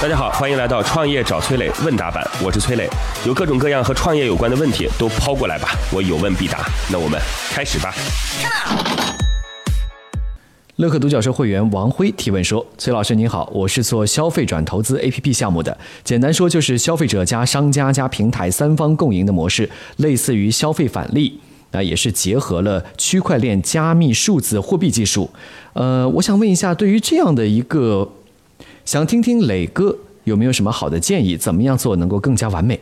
大家好，欢迎来到创业找崔磊问答版，我是崔磊，有各种各样和创业有关的问题都抛过来吧，我有问必答。那我们开始吧。乐客独角兽会员王辉提问说：“崔老师您好，我是做消费转投资 APP 项目的，简单说就是消费者加商家加平台三方共赢的模式，类似于消费返利，那也是结合了区块链加密数字货币技术。呃，我想问一下，对于这样的一个，想听听磊哥有没有什么好的建议，怎么样做能够更加完美？”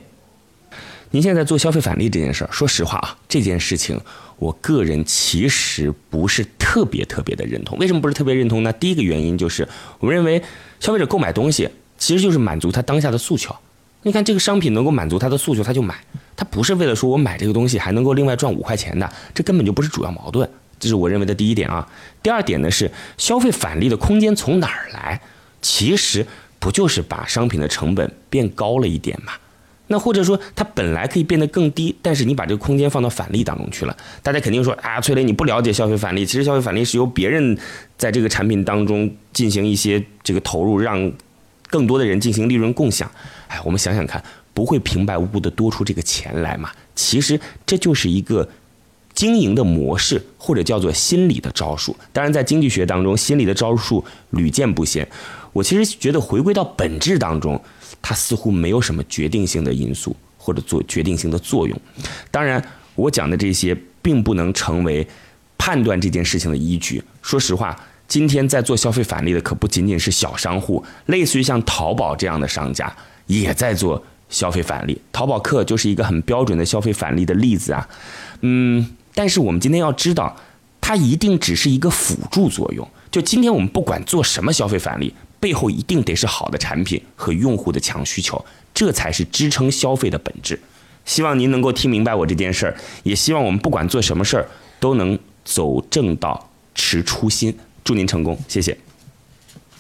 您现在做消费返利这件事儿，说实话啊，这件事情我个人其实不是特别特别的认同。为什么不是特别认同呢？第一个原因就是，我们认为消费者购买东西其实就是满足他当下的诉求。你看这个商品能够满足他的诉求，他就买，他不是为了说我买这个东西还能够另外赚五块钱的，这根本就不是主要矛盾。这是我认为的第一点啊。第二点呢是消费返利的空间从哪儿来？其实不就是把商品的成本变高了一点嘛？那或者说它本来可以变得更低，但是你把这个空间放到返利当中去了，大家肯定说啊，崔磊你不了解消费返利，其实消费返利是由别人在这个产品当中进行一些这个投入，让更多的人进行利润共享。哎，我们想想看，不会平白无故的多出这个钱来嘛？其实这就是一个经营的模式，或者叫做心理的招数。当然，在经济学当中，心理的招数屡见不鲜。我其实觉得回归到本质当中。它似乎没有什么决定性的因素或者做决定性的作用。当然，我讲的这些并不能成为判断这件事情的依据。说实话，今天在做消费返利的可不仅仅是小商户，类似于像淘宝这样的商家也在做消费返利。淘宝客就是一个很标准的消费返利的例子啊。嗯，但是我们今天要知道，它一定只是一个辅助作用。就今天我们不管做什么消费返利。背后一定得是好的产品和用户的强需求，这才是支撑消费的本质。希望您能够听明白我这件事儿，也希望我们不管做什么事儿都能走正道、持初心。祝您成功，谢谢。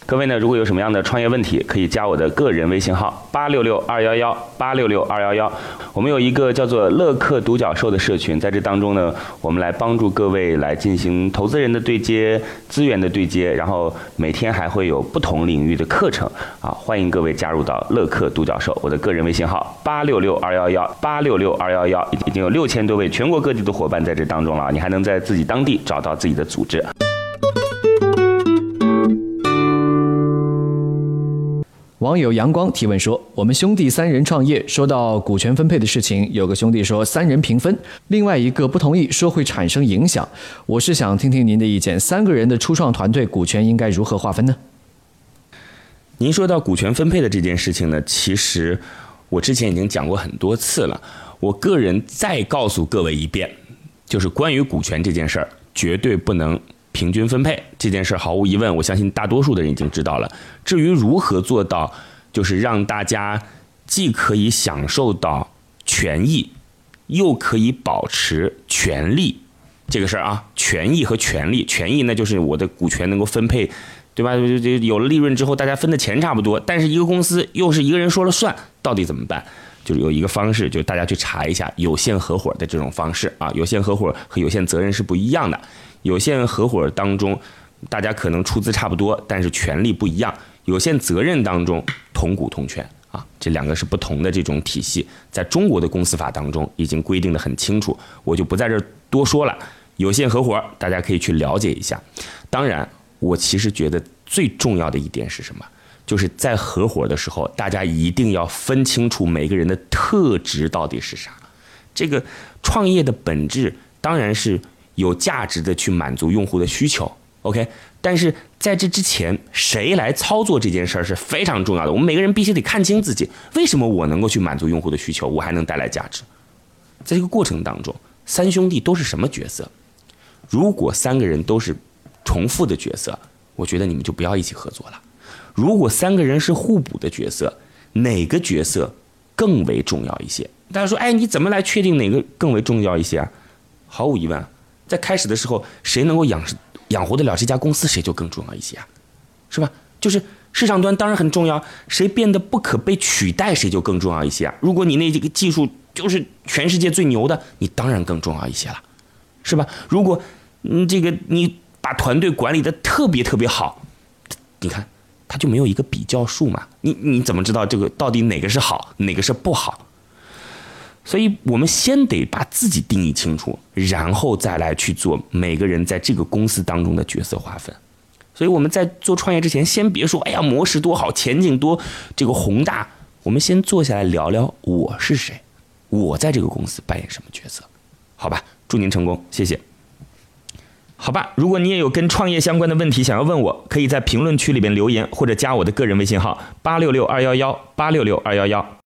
各位呢，如果有什么样的创业问题，可以加我的个人微信号八六六二幺幺八六六二幺幺。我们有一个叫做乐客独角兽的社群，在这当中呢，我们来帮助各位来进行投资人的对接、资源的对接，然后每天还会有不同领域的课程啊，欢迎各位加入到乐客独角兽。我的个人微信号八六六二幺幺八六六二幺幺，已经有六千多位全国各地的伙伴在这当中了，你还能在自己当地找到自己的组织。网友阳光提问说：“我们兄弟三人创业，说到股权分配的事情，有个兄弟说三人平分，另外一个不同意，说会产生影响。我是想听听您的意见，三个人的初创团队股权应该如何划分呢？”您说到股权分配的这件事情呢，其实我之前已经讲过很多次了。我个人再告诉各位一遍，就是关于股权这件事儿，绝对不能。平均分配这件事毫无疑问，我相信大多数的人已经知道了。至于如何做到，就是让大家既可以享受到权益，又可以保持权利，这个事儿啊，权益和权利，权益那就是我的股权能够分配，对吧？有了利润之后，大家分的钱差不多，但是一个公司又是一个人说了算，到底怎么办？就是有一个方式，就是大家去查一下有限合伙的这种方式啊，有限合伙和有限责任是不一样的。有限合伙当中，大家可能出资差不多，但是权利不一样。有限责任当中，同股同权啊，这两个是不同的这种体系，在中国的公司法当中已经规定的很清楚，我就不在这多说了。有限合伙大家可以去了解一下。当然，我其实觉得最重要的一点是什么？就是在合伙的时候，大家一定要分清楚每个人的特质到底是啥。这个创业的本质当然是。有价值的去满足用户的需求，OK，但是在这之前，谁来操作这件事儿是非常重要的。我们每个人必须得看清自己，为什么我能够去满足用户的需求，我还能带来价值。在这个过程当中，三兄弟都是什么角色？如果三个人都是重复的角色，我觉得你们就不要一起合作了。如果三个人是互补的角色，哪个角色更为重要一些？大家说，哎，你怎么来确定哪个更为重要一些啊？毫无疑问。在开始的时候，谁能够养养活得了这家公司，谁就更重要一些啊，是吧？就是市场端当然很重要，谁变得不可被取代，谁就更重要一些啊。如果你那这个技术就是全世界最牛的，你当然更重要一些了，是吧？如果嗯这个你把团队管理的特别特别好，你看它就没有一个比较数嘛？你你怎么知道这个到底哪个是好，哪个是不好？所以我们先得把自己定义清楚，然后再来去做每个人在这个公司当中的角色划分。所以我们在做创业之前，先别说“哎呀，模式多好，前景多这个宏大”，我们先坐下来聊聊我是谁，我在这个公司扮演什么角色，好吧？祝您成功，谢谢。好吧，如果你也有跟创业相关的问题想要问我，可以在评论区里面留言，或者加我的个人微信号八六六二幺幺八六六二幺幺。